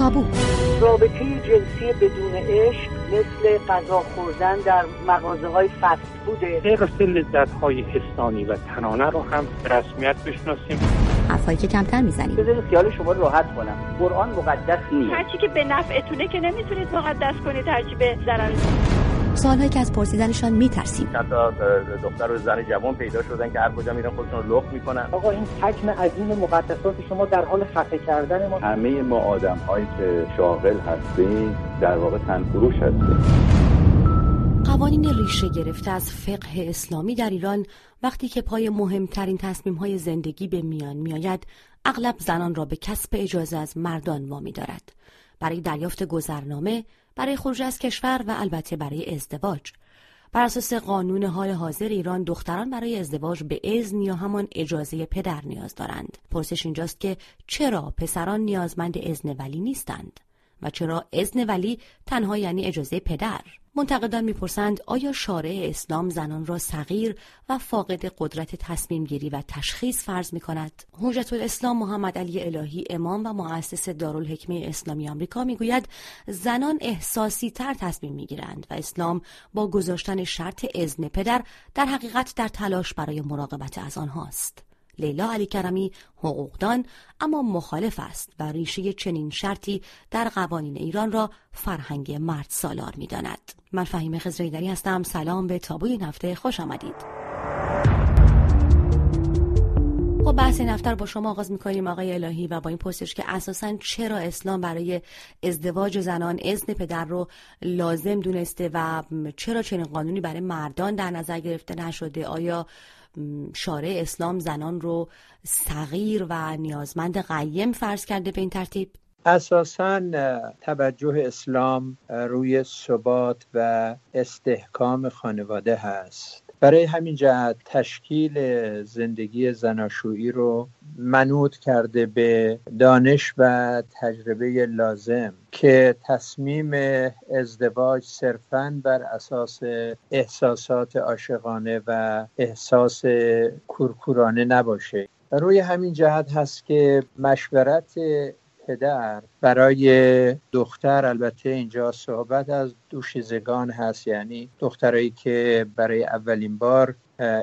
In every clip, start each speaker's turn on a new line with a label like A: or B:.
A: تابو.
B: رابطه جنسی بدون عشق مثل غذا خوردن در مغازه های فست بوده
C: غیر لذت های حسانی و تنانه رو هم رسمیت بشناسیم.
A: حرفایی که کمتر می‌زنیم.
B: بذارید خیال شما راحت کنم. قرآن مقدس نیست.
D: هرچی که به نفعتونه که نمی‌تونید مقدس کنید هرچی به ضرر
A: سوالهایی که از پرسیدنشان میترسیم.
E: حتی دختر و زن جوان پیدا شدن که هر کجا میرن خودشون رو لخت می‌کنن.
B: آقا این حجم عظیم مقدسات شما در حال خفه کردن ما
F: همه ما آدم هایی که شاغل هستیم در واقع تنفروش هستیم.
A: قوانین ریشه گرفته از فقه اسلامی در ایران وقتی که پای مهمترین تصمیم های زندگی به میان میآید اغلب زنان را به کسب اجازه از مردان وامی دارد برای دریافت گذرنامه برای خروج از کشور و البته برای ازدواج. بر اساس قانون حال حاضر ایران دختران برای ازدواج به اذن یا همان اجازه پدر نیاز دارند. پرسش اینجاست که چرا پسران نیازمند اذن ولی نیستند و چرا اذن ولی تنها یعنی اجازه پدر؟ منتقدان می‌پرسند آیا شارع اسلام زنان را صغیر و فاقد قدرت تصمیم گیری و تشخیص فرض می کند؟ حجت الاسلام محمد علی الهی امام و مؤسس دارالحکمه اسلامی آمریکا می‌گوید زنان احساسی تر تصمیم می گیرند و اسلام با گذاشتن شرط اذن پدر در حقیقت در تلاش برای مراقبت از آنهاست. لیلا علی کرمی حقوقدان اما مخالف است و ریشه چنین شرطی در قوانین ایران را فرهنگ مرد سالار می داند. من فهیم خزریدری هستم. سلام. به تابوی نفته خوش آمدید. خب بحث نفتر با شما آغاز می‌کنیم آقای الهی و با این پرسش که اساسا چرا اسلام برای ازدواج زنان اذن پدر رو لازم دونسته و چرا چنین قانونی برای مردان در نظر گرفته نشده؟ آیا شارع اسلام زنان رو صغیر و نیازمند قیم فرض کرده به این ترتیب؟
G: اساسا توجه اسلام روی ثبات و استحکام خانواده هست. برای همین جهت تشکیل زندگی زناشویی رو منوط کرده به دانش و تجربه لازم که تصمیم ازدواج صرفا بر اساس احساسات عاشقانه و احساس کورکورانه نباشه. روی همین جهت هست که مشورت پدر. برای دختر البته اینجا صحبت از دوشیزگان هست. یعنی دخترایی که برای اولین بار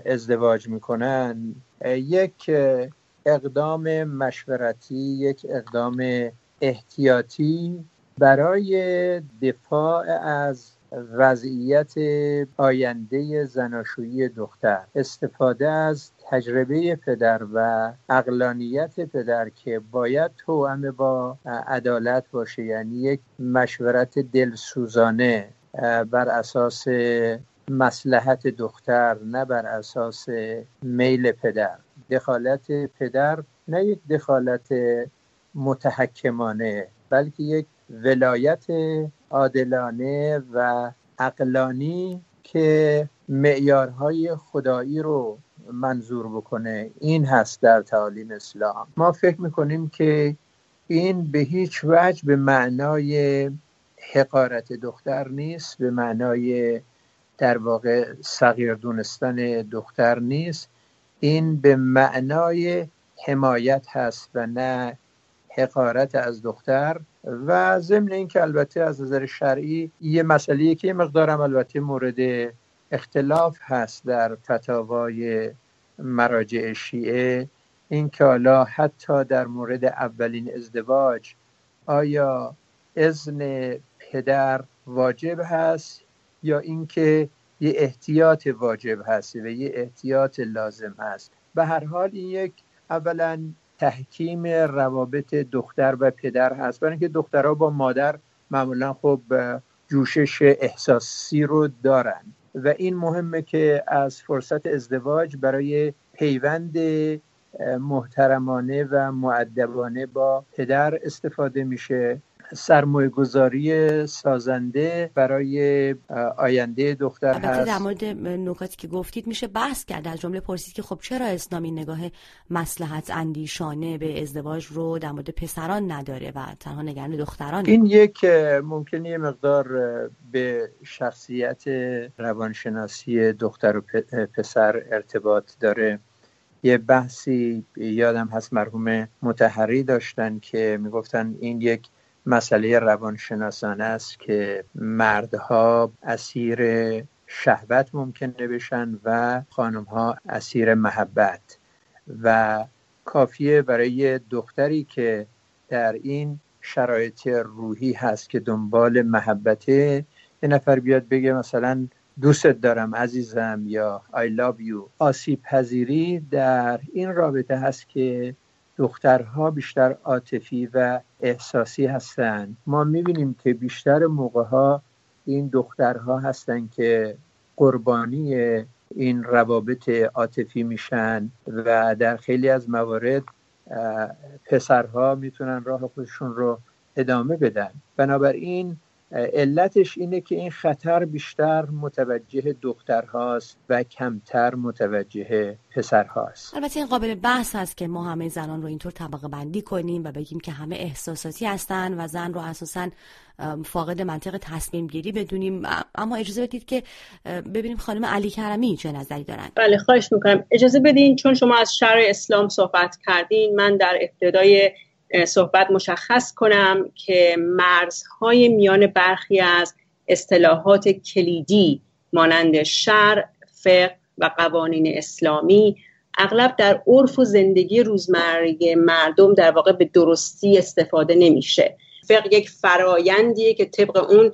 G: ازدواج می‌کنن. یک اقدام مشورتی یک اقدام احتیاطی برای دفاع از وضعیت آینده زناشویی دختر استفاده از تجربه پدر و اقلانیت پدر که باید توأم با عدالت باشه یعنی یک مشورت دلسوزانه بر اساس مسلحت دختر نه بر اساس میل پدر. دخالت پدر نه یک دخالت متحکمانه بلکه یک ولایت عادلانه و اقلانی که معیارهای خدایی رو منظور بکنه. این هست در تعالیم اسلام. ما فکر می‌کنیم که این به هیچ وجه به معنای حقارت دختر نیست به معنای در واقع صغیر دونستن دختر نیست. این به معنای حمایت هست و نه حقارت از دختر. و ضمن اینکه البته از نظر شرعی یه مسئله که یه مقدارم البته مورد اختلاف هست در فتاوای مراجع شیعه این که حالا حتی در مورد اولین ازدواج آیا اذن پدر واجب هست یا اینکه یه احتیاط واجب هست و یه احتیاط لازم هست. به هر حال این یک اولا تحکیم روابط دختر و پدر هست. برای اینکه دخترها با مادر معمولا خب جوشش احساسی رو دارن. و این مهمه که از فرصت ازدواج برای پیوند محترمانه و معدبانه با پدر استفاده میشه. سرمایه گذاری سازنده برای آینده دختر هست
A: در مورد نکاتی که گفتید میشه بحث کرد. از جمله پرسید که خب چرا اسلامی نگاه مسلحت اندیشانه به ازدواج رو در مورد پسران نداره و تنها نگران دختران؟
G: این یک ممکنه یه مقدار به شخصیت روانشناسی دختر و پسر ارتباط داره. یه بحثی یادم هست مرحوم متحری داشتن که می‌گفتن این یک مسئله روانشناسانه است که مردها اسیر شهوت ممکنه بشن و خانمها اسیر محبت. و کافیه برای دختری که در این شرایط روحی هست که دنبال محبته یه نفر بیاد بگه مثلا دوستت دارم عزیزم یا I love you. آسیب پذیری در این رابطه هست که دخترها بیشتر عاطفی و احساسی هستند ما می‌بینیم که بیشتر موقع ها این دخترها هستند که قربانی این روابط عاطفی میشن و در خیلی از موارد پسرها می‌تونن راه خودشون رو ادامه بدن. بنابراین علتش اینه که این خطر بیشتر متوجه دخترهاست و کمتر متوجه پسرهاست.
A: البته این قابل بحث هست که ما همه زنان رو اینطور طبقه بندی کنیم و بگیم که همه احساساتی هستن و زن رو اساسا فاقد منطق تصمیم گیری بدونیم. اما اجازه بدید که ببینیم خانم علی کرمی چه نظری دارن.
H: بله خواهش می‌کنم. اجازه بدین چون شما از شرع اسلام صحبت کردین من در ابتدای صحبت مشخص کنم که مرزهای میان برخی از اصطلاحات کلیدی مانند شر، فقه و قوانین اسلامی اغلب در عرف و زندگی روزمره مردم در واقع به درستی استفاده نمیشه. فقه یک فرایندیه که طبق اون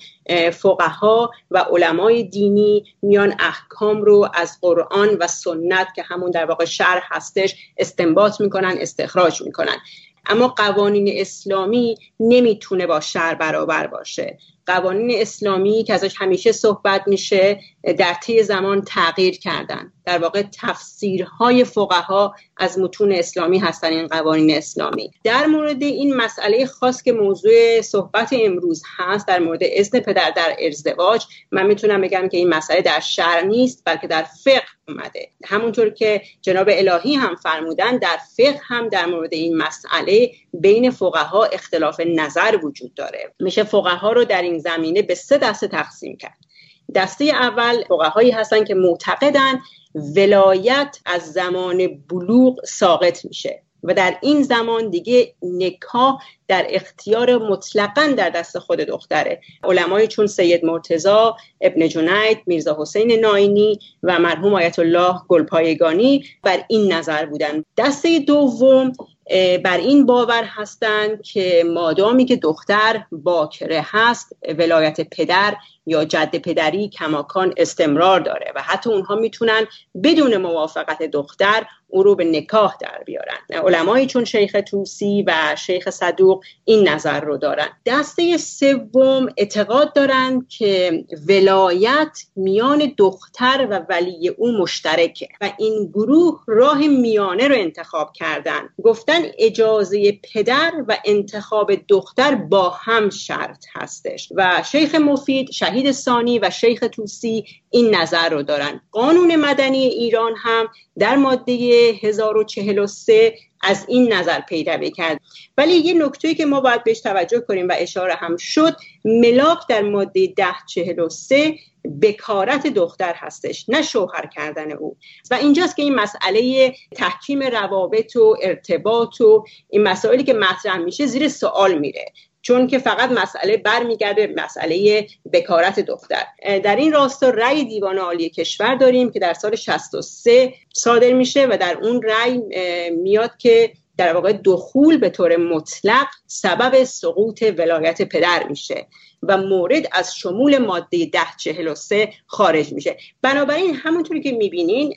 H: فقها و علمای دینی میان احکام رو از قرآن و سنت که همون در واقع شرح هستش استنباط می‌کنن استخراج می‌کنن. اما قوانین اسلامی نمی‌تونه با شر برابر باشه. قوانین اسلامی که ازش همیشه صحبت میشه در طی زمان تغییر کردن. در واقع تفسیرهای فقها از متون اسلامی هستن این قوانین اسلامی. در مورد این مسئله خاص که موضوع صحبت امروز هست در مورد اذن پدر در ازدواج من می‌تونم بگم که این مسئله در شرع نیست بلکه در فقه اومده. همونطور که جناب الهی هم فرمودن در فقه هم در مورد این مسئله بین فقها اختلاف نظر وجود داره. میشه فقها رو در این زمینه به سه دسته تقسیم کرد. دسته اول فقهایی هستن که معتقدن ولایت از زمان بلوغ ساقط میشه. و در این زمان دیگه نکاح در اختیار مطلقا در دست خود دختره. علمای چون سید مرتزا ابن جنید میرزا حسین ناینی و مرحوم آیت الله گلپایگانی بر این نظر بودن دسته دوم بر این باور هستند که مادامی که دختر باکره هست ولایت پدر یا جد پدری کماکان استمرار داره و حتی اونها می‌تونن بدون موافقت دختر او رو به نکاح در بیارن. علمایی چون شیخ توسی و شیخ صدوق این نظر رو دارن. دسته سوم اعتقاد دارن که ولایت میان دختر و ولی او مشترکه و این گروه راه میانه رو انتخاب کردن. گفتن اجازه پدر و انتخاب دختر با هم شرط هستش. و شیخ مفید شهید ثانی و شیخ توسی این نظر رو دارن. قانون مدنی ایران هم در ماده 1043 از این نظر پیروی کرد. ولی یه نکته که ما باید بهش توجه کنیم و اشاره هم شد ملاک در ماده 1043 بکارت دختر هستش نه شوهر کردن او. و اینجاست که این مسئله تحکیم روابط و ارتباط و این مسائلی که مطرح میشه زیر سوال میره. چون که فقط مسئله برمیگرده مسئله بکارت دختر. در این راستا رأی دیوان عالی کشور داریم که در سال 63 صادر میشه و در اون رأی میاد که در واقع دخول به طور مطلق سبب سقوط ولایت پدر میشه. و مورد از شمول ماده 1043 خارج میشه. بنابراین همونطوری که می‌بینین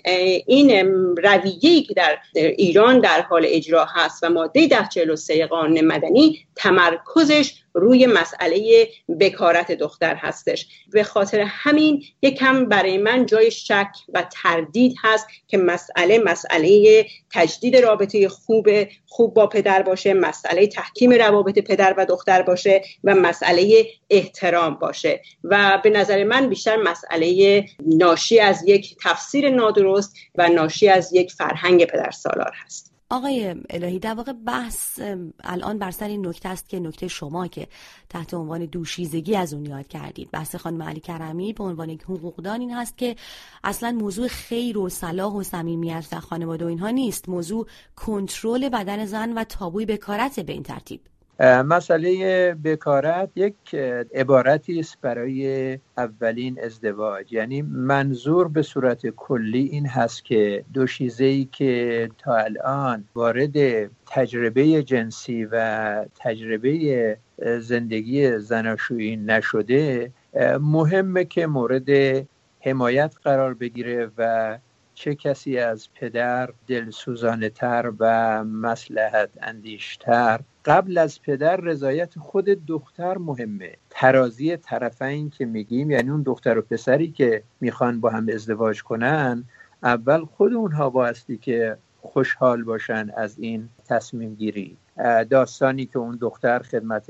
H: این رویه‌ای که در ایران در حال اجرا هست و ماده 1043 قانون مدنی تمرکزش روی مسئله بکارت دختر هستش. به خاطر همین یکم برای من جای شک و تردید هست که مسئله مسئله تجدید رابطه خوب خوب با پدر باشه مسئله تحکیم روابط پدر و دختر باشه و مسئله احترام باشه. و به نظر من بیشتر مسئله ناشی از یک تفسیر نادرست و ناشی از یک فرهنگ پدر سالار هست.
A: آقای الهی در واقع بحث الان بر سر این نکته است که نکته شما که تحت عنوان دوشیزگی از اون یاد کردید. بحث خانم علی کرمی به عنوان یک حقوقدان این هست که اصلا موضوع خیر و صلاح و صمیمیت در خانواده و اینها نیست. موضوع کنترل بدن زن و تابوی بکارت به این ترتیب.
G: مسئله بکارت یک عبارتی است برای اولین ازدواج. یعنی منظور به صورت کلی این هست که دو ای که تا الان وارد تجربه جنسی و تجربه زندگی زناشویی نشده مهمه که مورد حمایت قرار بگیره و چه کسی از پدر دلسوزانه تر و مسلحت اندیشتر قبل از پدر رضایت خود دختر مهمه. ترازی طرفین که میگیم یعنی اون دختر و پسری که می‌خوان با هم ازدواج کنن اول خود اونها بایستی که خوشحال باشن از این تصمیم گیری. داستانی که اون دختر خدمت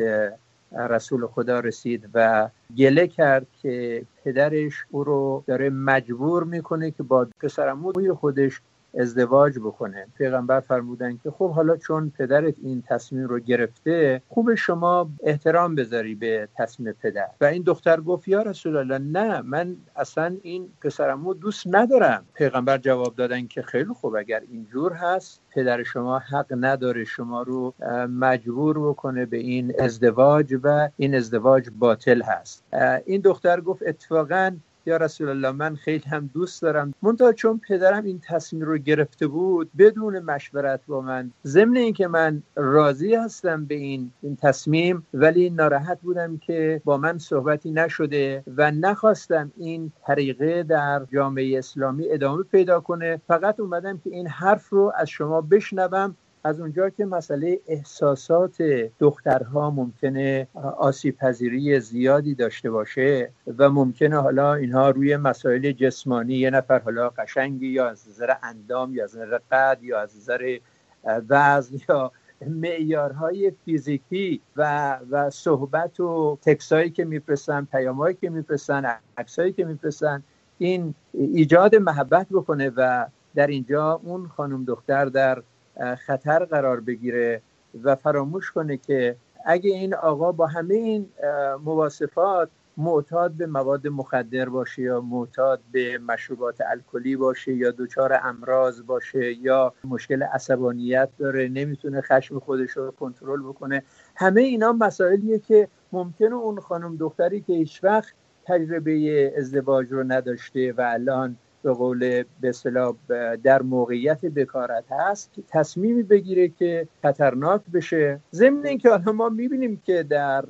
G: رسول خدا رسید و گله کرد که پدرش او رو داره مجبور می‌کنه که با پسرموی خودش ازدواج بکنه. پیغمبر فرمودن که خب حالا چون پدرت این تصمیم رو گرفته خوب شما احترام بذاری به تصمیم پدر. و این دختر گفت یا رسول الله نه من اصلا این پسرمو دوست ندارم. پیغمبر جواب دادن که خیلی خوب اگر اینجور هست پدر شما حق نداره شما رو مجبور بکنه به این ازدواج و این ازدواج باطل هست. این دختر گفت اتفاقا یا رسول الله من خیلی هم دوست دارم. منتها چون پدرم این تصمیم رو گرفته بود بدون مشورت با من. ضمن اینکه من راضی هستم به این این تصمیم ولی ناراحت بودم که با من صحبتی نشده و نخواستم این طریقه در جامعه اسلامی ادامه پیدا کنه. فقط اومدم که این حرف رو از شما بشنوم از اونجا که مسئله احساسات دخترها ممکنه آسیب پذیری زیادی داشته باشه و ممکنه حالا اینها روی مسائل جسمانی یه نفر حالا قشنگی یا از نظر اندام یا از نظر قد یا از نظر وزن یا معیارهای فیزیکی و و صحبت و تکسایی که میفرستن پیامهایی که میفرستن عکسایی که میفرستن این ایجاد محبت بکنه و در اینجا اون خانم دختر در خطر قرار بگیره و فراموش کنه که اگه این آقا با همه این مواصفات معتاد به مواد مخدر باشه یا معتاد به مشروبات الکلی باشه یا دچار امراض باشه یا مشکل عصبانیت داره نمی‌تونه خشم خودش رو کنترل بکنه همه اینا مسائلیه که ممکنه اون خانم دختری که هیچ وقت تجربه ازدواج رو نداشته و الان به قول به در موقعیت بکارت هست که تصمیمی بگیره که خطرناک بشه. ضمن اینکه حالا ما می‌بینیم که در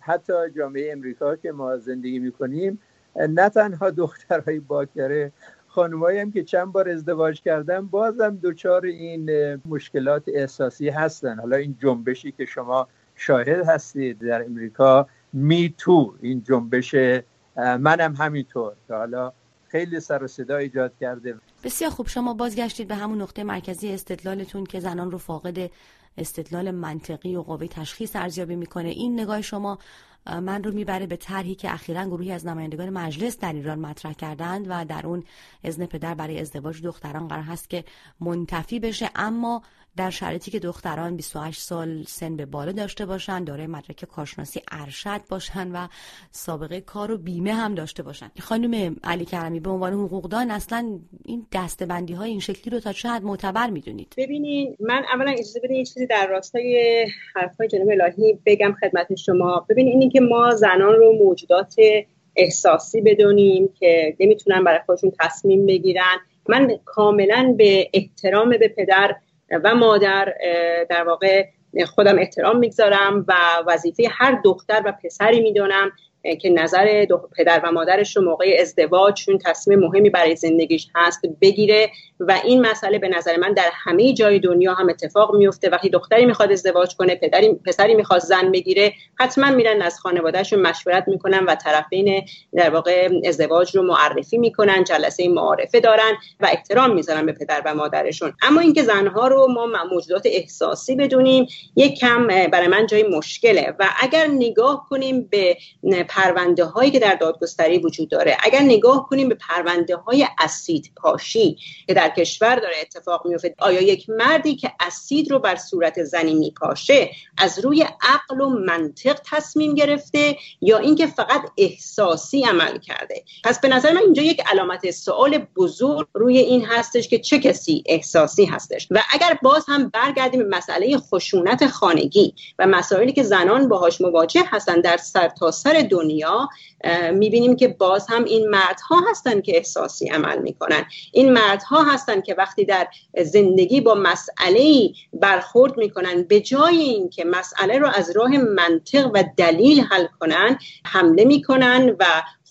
G: حتی جامعه امریکا که ما زندگی می‌کنیم نه تنها دخترهای باکره خانمایی هم که چند بار ازدواج کردن بازم دچار این مشکلات احساسی هستن. حالا این جنبشی که شما شاهد هستید در امریکا می تو این جنبش منم همینطور. که حالا خیلی سر و صدا ایجاد کرده.
A: بسیار خوب شما بازگشتید به همون نقطه مرکزی استدلالتون که زنان رو فاقد استدلال منطقی و قوه تشخیص ارزیابی می‌کنه. این نگاه شما من رو می‌بره به طرحی که اخیرا گروهی از نمایندگان مجلس در ایران مطرح کردند و در اون اذن پدر برای ازدواج دختران قرار هست که منتفی بشه. اما در شرایطی که دختران 28 سال سن به بالا داشته باشن دارای مدرک کارشناسی ارشد باشن و سابقه کار و بیمه هم داشته باشن. خانم علی کرمی به عنوان حقوقدان اصلا این دستبندی های این شکلی رو تا چه حد معتبر می‌دونید.
H: ببینید من اولا اجازه بدین یه چیزی در راستای حرفای جناب الهی بگم خدمت شما. ببینید اینی که ما زنان رو موجودات احساسی بدونیم که نمی‌تونن برای خودشون تصمیم بگیرن من کاملا به احترام به پدر و مادر در واقع خودم احترام می‌گذارم و وظیفه هر دختر و پسری می‌دونم که نظر پدر و مادرش رو موقع ازدواج چون تصمیم مهمی برای زندگیش هست بگیره. و این مسئله به نظر من در همه جای دنیا هم اتفاق میفته. وقتی دختری می‌خواد ازدواج کنه پدری پسری می‌خواد زن بگیره حتما میرن از خانوادهشون مشورت می‌کنن و طرفین در واقع ازدواج رو معرفی می‌کنن جلسه معارفه دارن و احترام می‌ذارن به پدر و مادرشون. اما اینکه زنها رو ما موجودات احساسی بدونیم یک کم برای من جای مشکله. و اگر نگاه کنیم به پرونده هایی که در دادگستری وجود داره. اگر نگاه کنیم به پرونده های اسید پاشی که در کشور داره اتفاق میفته آیا یک مردی که اسید رو بر صورت زنی میپاشه از روی عقل و منطق تصمیم گرفته یا اینکه فقط احساسی عمل کرده؟ پس به نظر من اینجا یک علامت سوال بزرگ روی این هستش که چه کسی احساسی هستش. و اگر باز هم برگردیم به مسئله خشونت خانگی و مسائلی که زنان باهاش مواجه هستن در سرتاسر سر دنیا می‌بینیم که باز هم این مردها هستن که احساسی عمل می‌کنن. این مردها هستن که وقتی در زندگی با مسئله برخورد می‌کنن به جای اینکه مسئله رو از راه منطق و دلیل حل کنن حمله می‌کنن و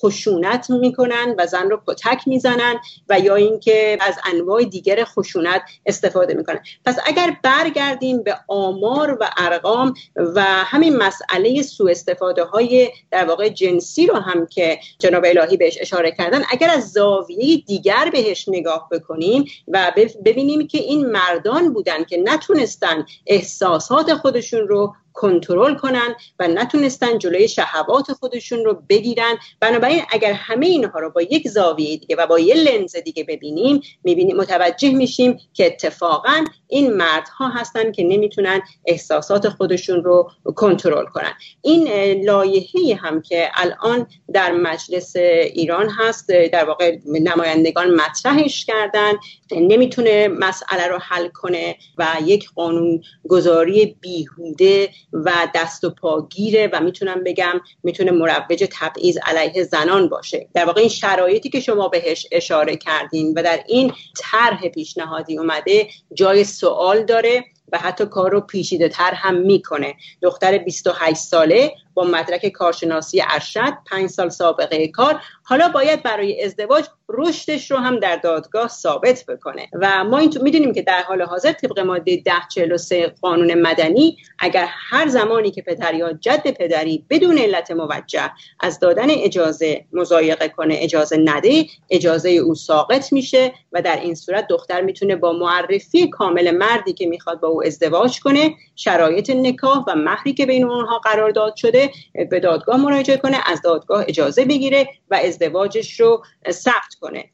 H: خشونت می‌کنن و زن رو کتک می‌زنن و یا اینکه از انواع دیگر خشونت استفاده می‌کنن. پس اگر برگردیم به آمار و ارقام و همین مسئله سوء استفاده های در واقع جنسی رو هم که جناب الهی بهش اشاره کردن اگر از زاویه دیگر بهش نگاه بکنیم و ببینیم که این مردان بودن که نتونستن احساسات خودشون رو کنترل کنن و نتونستن جلوی شهوات خودشون رو بگیرن. بنابراین اگر همه اینها رو با یک زاویه دیگه و با یه لنز دیگه ببینیم می‌بینیم متوجه میشیم که اتفاقا این مردها هستن که نمی‌تونن احساسات خودشون رو کنترل کنن. این لایحه هم که الان در مجلس ایران هست در واقع نمایندگان مطرحش کردن نمی‌تونه مسئله رو حل کنه و یک قانون گذاری بیهوده و دست و پاگیره و می‌تونم بگم می‌تونه مروج تبعیض علیه زنان باشه. در واقع این شرایطی که شما بهش اشاره کردین و در این طرح پیشنهادی اومده جای سوال داره و حتی کار رو پیشیده تر هم می‌کنه. دختر 28 ساله با مدرک کارشناسی ارشد پنج سال سابقه کار. حالا باید برای ازدواج رشدش رو هم در دادگاه ثابت بکنه. و ما این می‌دونیم که در حال حاضر طبق ماده 1043 قانون مدنی اگر هر زمانی که پدر یا جد پدری بدون علت موجه از دادن اجازه مزایقه کنه اجازه نده اجازه او ساقط میشه و در این صورت دختر می‌تونه با معرفی کامل مردی که می‌خواد با او ازدواج کنه شرایط نکاح و مهری که بین اونها قرار داد شده به دادگاه مراجعه کنه از دادگاه اجازه بگیره و ازدواجش رو ثبت کنه.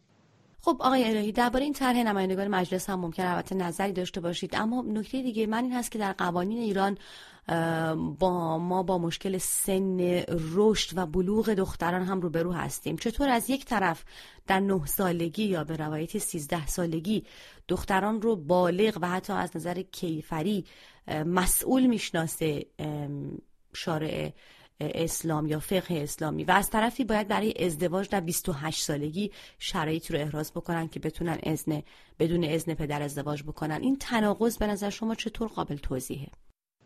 A: خب آقای الهی درباره این طرح نمایندگان مجلس هم ممکن البته نظری داشته باشید. اما نکته دیگه من این هست که در قوانین ایران با ما با مشکل سن رشد و بلوغ دختران هم روبرو هستیم. چطور از یک طرف در نه سالگی یا به روایت سیزده سالگی دختران رو بالغ و حتی از نظر کیفری مسئول می‌شناسه شارع اسلام یا فقه اسلامی و از طرفی باید برای ازدواج در 28 سالگی شرایط رو احراز بکنن که بتونن اذن بدون اذن پدر ازدواج بکنن. این تناقض به نظر شما چطور قابل توضیحه؟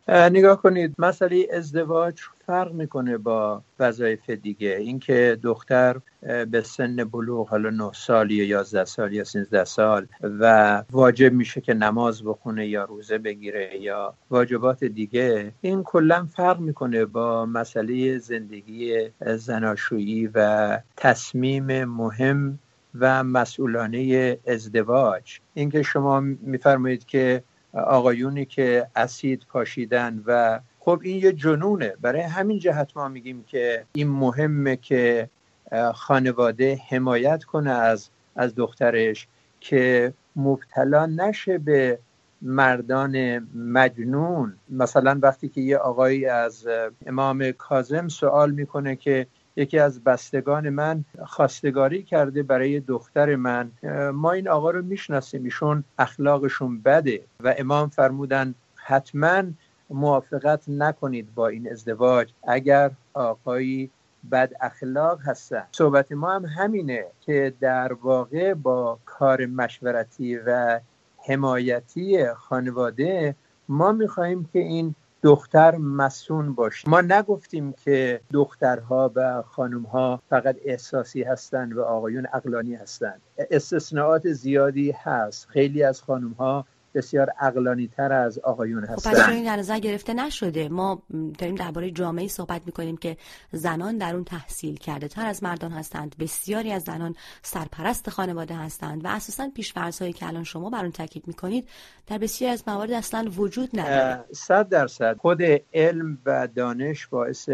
G: نگاه کنید مسئله ازدواج فرق می‌کنه با وظایف دیگه. اینکه دختر به سن بلوغ حالا 9 سال یا 11 سال یا 13 سال و واجب میشه که نماز بخونه یا روزه بگیره یا واجبات دیگه این کلا فرق می‌کنه با مسئله زندگی زناشویی و تصمیم مهم و مسئولانه ازدواج. اینکه شما میفرمایید که آقایونی که اسید پاشیدن و خب این یه جنونه. برای همین جهت ما میگیم که این مهمه که خانواده حمایت کنه از از دخترش که مبتلا نشه به مردان مجنون. مثلا وقتی که یه آقایی از امام کازم سوال می‌کنه که یکی از بستگان من خواستگاری کرده برای دختر من. ما این آقا رو می‌شناسیم ایشون اخلاقشون بده و امام فرمودن حتما موافقت نکنید با این ازدواج اگر آقایی بد اخلاق هستن. صحبت ما هم همینه که در واقع با کار مشورتی و حمایتی خانواده ما می‌خواهیم که این دختر مسون باشه ما نگفتیم که دخترها و خانمها فقط احساسی هستند و آقایون اقلانی هستند استثناءات زیادی هست. خیلی از خانمها بسیار اقلانی تر از آقایون هستن
A: خب پس این در نظر گرفته نشده. ما داریم درباره جامعه صحبت می‌کنیم که زنان در اون تحصیل کرده تر از مردان هستند. بسیاری از زنان سرپرست خانواده هستند و اساسا پیشفرض هایی که الان شما بر اون تاکید می‌کنید در بسیاری از موارد اصلا وجود نداره.
G: صد درصد. خود علم و دانش باعث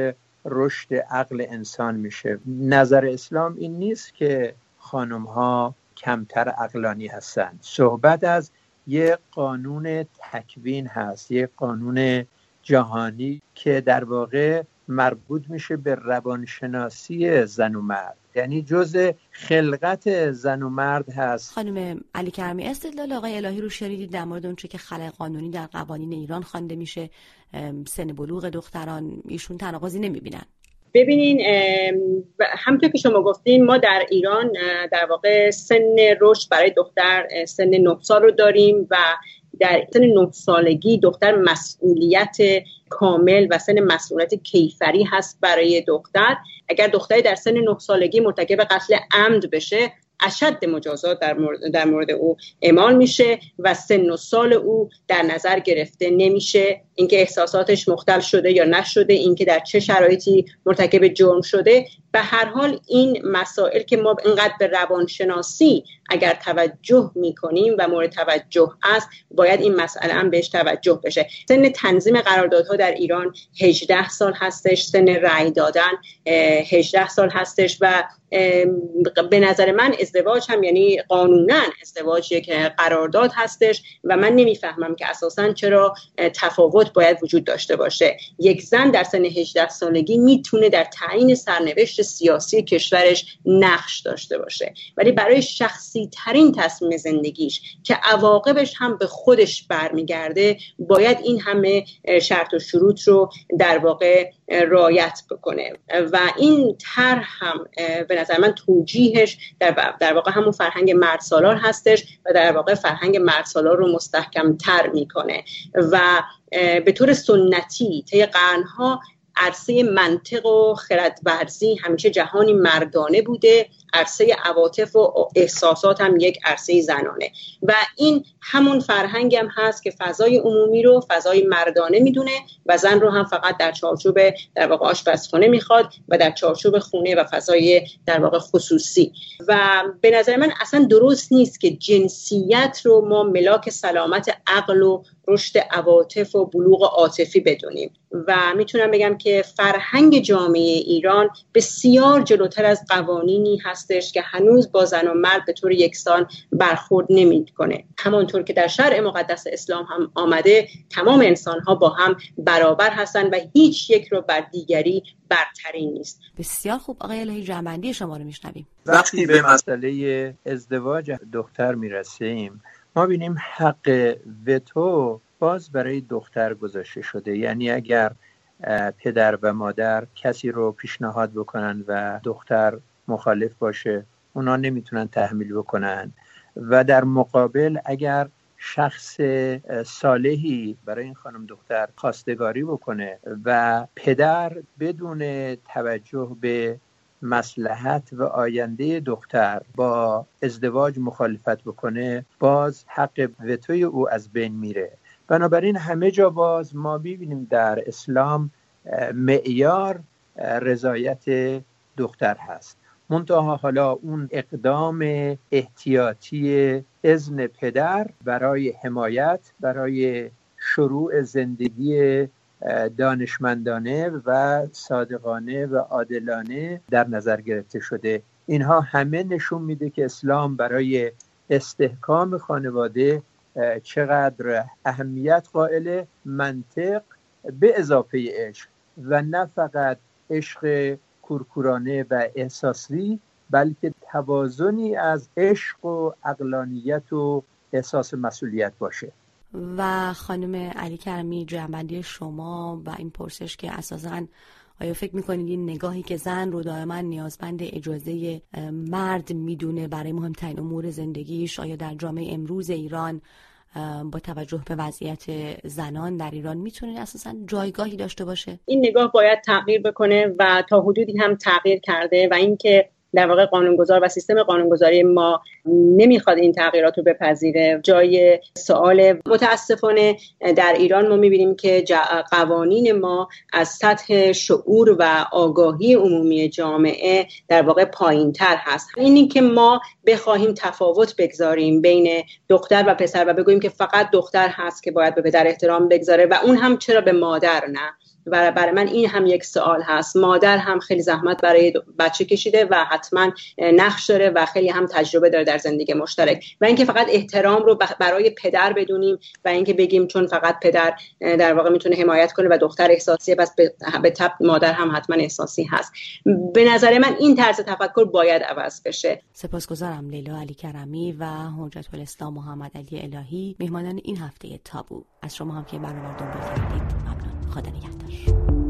G: رشد عقل انسان میشه. نظر اسلام این نیست که خانم ها کمتر عقلانی هستند. صحبت از یه قانون تکوین هست یه قانون جهانی که در واقع مربوط میشه به روانشناسی زن و مرد. یعنی جز خلقت زن و مرد هست.
A: خانم علی کرمی استدلال آقای الهی رو شنیدید در مورد اونچه که خلق قانونی در قوانین ایران خوانده میشه؟ سن بلوغ دختران ایشون تناقضی نمی‌بینن.
H: ببینین همطور که شما گفتین ما در ایران در واقع سن رشد برای دختر سن 9 سال رو داریم و در سن 9 سالگی دختر مسئولیت کامل و سن مسئولیت کیفری هست برای دختر. اگر دختری در سن 9 سالگی مرتکب قتل عمد بشه اشد مجازات در مورد, در مورد او اعمال میشه و سن و سال او در نظر گرفته نمیشه. اینکه احساساتش مختل شده یا نشده اینکه در چه شرایطی مرتکب جرم شده. به هر حال این مسائل که ما اینقدر به روانشناسی اگر توجه می‌کنیم و مورد توجه است باید این مسئله هم بهش توجه بشه. سن تنظیم قراردادها در ایران 18 سال هستش سن رأی دادن 18 سال هستش و به نظر من ازدواج هم یعنی قانونا ازدواج یک قرارداد هستش و من نمی‌فهمم که اساسا چرا تفاوت باید وجود داشته باشه. یک زن در سن 18 سالگی می‌تونه در تعیین سرنوشت سیاسی کشورش نقش داشته باشه. ولی برای شخصی ترین تصمیم زندگیش که عواقبش هم به خودش برمیگرده باید این همه شرط و شروط رو در واقع رایت بکنه. و این طرح هم به نظر من توجیهش در, در واقع همون فرهنگ مرد سالار هستش و در واقع فرهنگ مرد سالار رو مستحکم تر می‌کنه. و به طور سنتی طی قرنها عرصه منطق و خردورزی همیشه جهانی مردانه بوده. عرصه عواطف و احساسات هم یک عرصه زنانه. و این همون فرهنگ هم هست که فضای عمومی رو فضای مردانه می‌دونه و زن رو هم فقط در چارچوب در واقع آشپزخونه می‌خواد و در چارچوب خونه و فضای در واقع خصوصی. و به نظر من اصلا درست نیست که جنسیت رو ما ملاک سلامت عقل و رشد عواطف و بلوغ عاطفی بدونیم. و می‌تونم بگم که فرهنگ جامعه ایران بسیار جلوتر از قوانینی هستش که هنوز با زن و مرد به طور یکسان برخورد نمی‌کنه. همانطور که در شرع مقدس اسلام هم آمده تمام انسان ها با هم برابر هستند و هیچ یک رو بر دیگری برتری نیست.
A: بسیار خوب. آقای الهی جمعندی شما رو میشنویم.
G: وقتی به مسئله ازدواج دختر می‌رسیم ما بینیم حق وتو باز برای دختر گذاشته شده. یعنی اگر پدر و مادر کسی رو پیشنهاد بکنن و دختر مخالف باشه اونا نمی‌تونن تحمیل بکنن. و در مقابل اگر شخص صالحی برای این خانم دختر خواستگاری بکنه و پدر بدون توجه به مسلحت و آینده دختر با ازدواج مخالفت بکنه باز حق وتوی او از بین میره. بنابراین همه جا باز ما ببینیم در اسلام معیار رضایت دختر هست. منتها حالا اون اقدام احتیاطی ازن پدر برای حمایت برای شروع زندگی دانشمندانه و صادقانه و عادلانه در نظر گرفته شده. اینها همه نشون میده که اسلام برای استحکام خانواده چقدر اهمیت قائل منطق به اضافه عشق و نه فقط عشق کورکورانه و احساسی بلکه توازنی از عشق و اقلانیت و احساس مسئولیت باشه.
A: و خانم علی کرمی جنبندی شما و این پرسش که اساسا آیا فکر می‌کنید این نگاهی که زن رو دائما نیازمند اجازه مرد می‌دونه برای مهمترین امور زندگیش آیا در جامعه امروز ایران با توجه به وضعیت زنان در ایران می‌تونه اساسا جایگاهی داشته باشه؟
H: این نگاه باید تغییر بکنه و تا حدودی هم تغییر کرده و اینکه در واقع قانونگذار و سیستم قانونگذاری ما نمی‌خواد این تغییرات رو بپذیره. جای سوال متاسفانه در ایران ما می‌بینیم که قوانین ما از سطح شعور و آگاهی عمومی جامعه در واقع پایین تر هست. اینی که ما بخواهیم تفاوت بگذاریم بین دختر و پسر و بگوییم که فقط دختر هست که باید به پدر احترام بگذاره و اون هم چرا به مادر نه؟ و برای من این هم یک سوال هست. مادر هم خیلی زحمت برای بچه کشیده و حتما نقش داره و خیلی هم تجربه داره در زندگی مشترک. و اینکه فقط احترام رو برای پدر بدونیم و اینکه بگیم چون فقط پدر در واقع می‌تونه حمایت کنه و دختر احساسیه بس به تب مادر هم حتما احساسی هست. به نظر من این طرز تفکر باید عوض بشه.
A: سپاسگزارم لیلا علی کرمی و حجت الاسلام محمد علی الهی. میهمانان این هفته تابو. از شما هم که برنامه دنبال کردید خدا نگهدار.